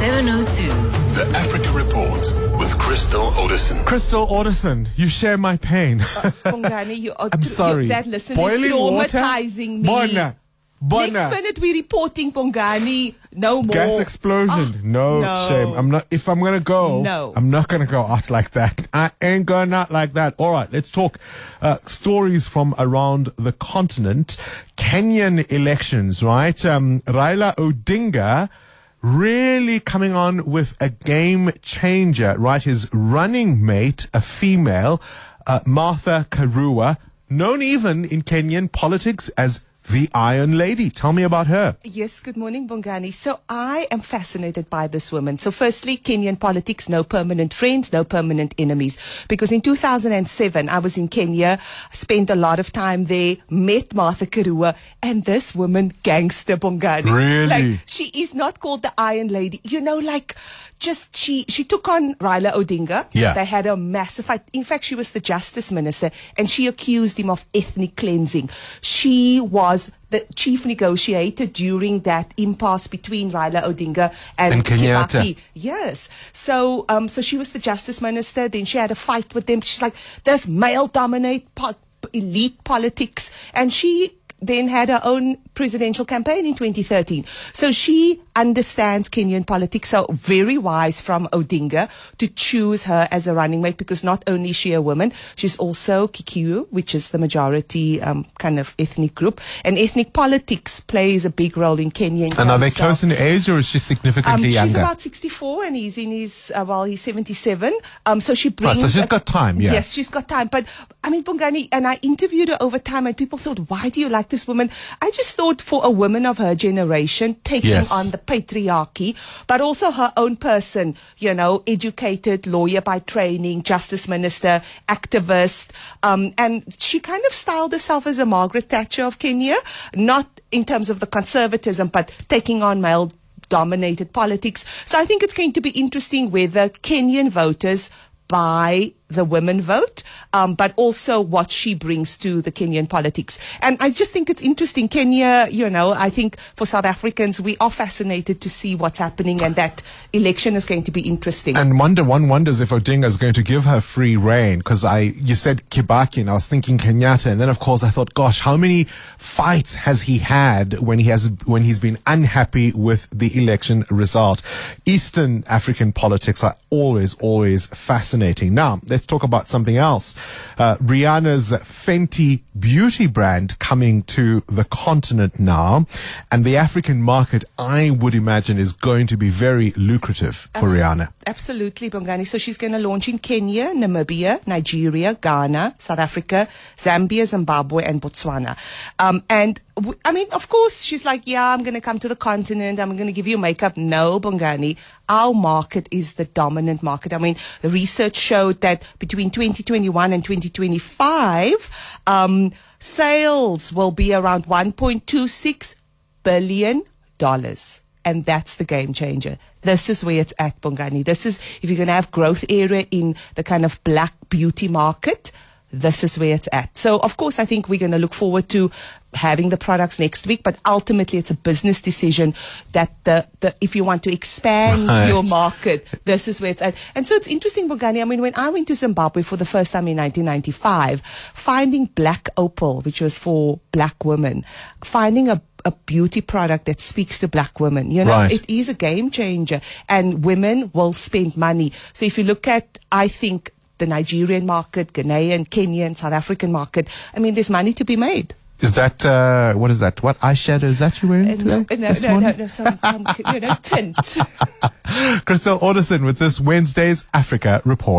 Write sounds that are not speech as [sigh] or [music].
702. The Africa Report with Crystal Orderson. Crystal Orderson, you share my pain. Bongani, you are [laughs] I'm tr- sorry. That listen Boiling is water? traumatizing me. Bona. Bona. Next minute we're reporting Bongani. No more. Gas explosion. Ah, no, no. shame. I'm not. If I'm gonna go, No. I'm not gonna go out like that. I ain't going out like that. All right, let's talk uh, stories from around the continent. Kenyan elections, right? Um, Raila Odinga really coming on with a game changer, right? His running mate, a female, uh, Martha Karua, known even in Kenyan politics as the Iron Lady. Tell me about her. Yes, good morning, Bongani. So I am fascinated by this woman. So firstly, Kenyan politics, no permanent friends, no permanent enemies. Because in 2007, I was in Kenya, spent a lot of time there, met Martha Karua, and this woman, gangster Bongani. Really? Like, she is not called the Iron Lady. You know, like, just she, she took on Raila Odinga. Yeah. They had a massive fight. In fact, she was the justice minister and she accused him of ethnic cleansing. She was the chief negotiator during that impasse between Raila Odinga and, And Kenyatta. Kibaki. Yes. So, um, so she was the justice minister. Then she had a fight with them. She's like, there's male dominate po- elite politics. And she then had her own presidential campaign in 2013. So she understands Kenyan politics. So very wise from Odinga to choose her as a running mate because not only is she a woman, she's also Kikuyu, which is the majority um, kind of ethnic group. And ethnic politics plays a big role in Kenya. in And are they close in age or is she um, significantly she's younger? She's about 64 and he's in his, uh, well, he's 77. Um, so she brings. so she's a- got time, yeah. Yes, she's got time. But I mean, Bongani, and I interviewed her over time and people thought, why do you like this woman? I just thought for a woman of her generation, taking Yes. on the patriarchy, but also her own person, you know, educated lawyer by training, justice minister, activist. Um, and she kind of styled herself as a Margaret Thatcher of Kenya, not in terms of the conservatism, but taking on male dominated politics. So I think it's going to be interesting whether Kenyan voters buy the women vote, um, but also what she brings to the Kenyan politics. And I just think it's interesting. Kenya, you know, I think for South Africans, we are fascinated to see what's happening and that election is going to be interesting. And wonder one wonders if Odinga is going to give her free reign because I you said Kibaki and I was thinking Kenyatta and then of course I thought gosh how many fights has he had when he has when he's been unhappy with the election result Eastern African politics are always always fascinating now let's talk about something else uh, Rihanna's Fenty beauty brand coming to the continent now and the African market I would imagine is going to be very lucrative for Abs- Rihanna Absolutely, Bongani. So she's going to launch in Kenya, Namibia, Nigeria, Ghana, South Africa, Zambia, Zimbabwe, and Botswana. Um, and I mean, of course, she's like, yeah, I'm going to come to the continent. I'm going to give you makeup. No, Bongani. Our market is the dominant market. I mean, the research showed that between 2021 and 2025, um, sales will be around 1.26 billion dollars. And that's the game changer. This is where it's at, Bongani. This is, if you're going to have growth area in the kind of black beauty market, this is where it's at. So, of course, I think we're going to look forward to having the products next week, but ultimately it's a business decision that the, the if you want to expand Right. your market, this is where it's at. And so it's interesting, Bongani. I mean, when I went to Zimbabwe for the first time in 1995, finding black opal, which was for black women, finding a a beauty product that speaks to black women. You know, Right. it is a game changer and women will spend money. So if you look at, I think, the Nigerian market, Ghanaian, Kenyan, South African market, I mean, there's money to be made. Is that uh, what is that? What eyeshadow is that you're wearing Uh, no, today? no, this no, no, no, some, some, you know, tint. [laughs] Crystal Orderson with this Wednesday's Africa report.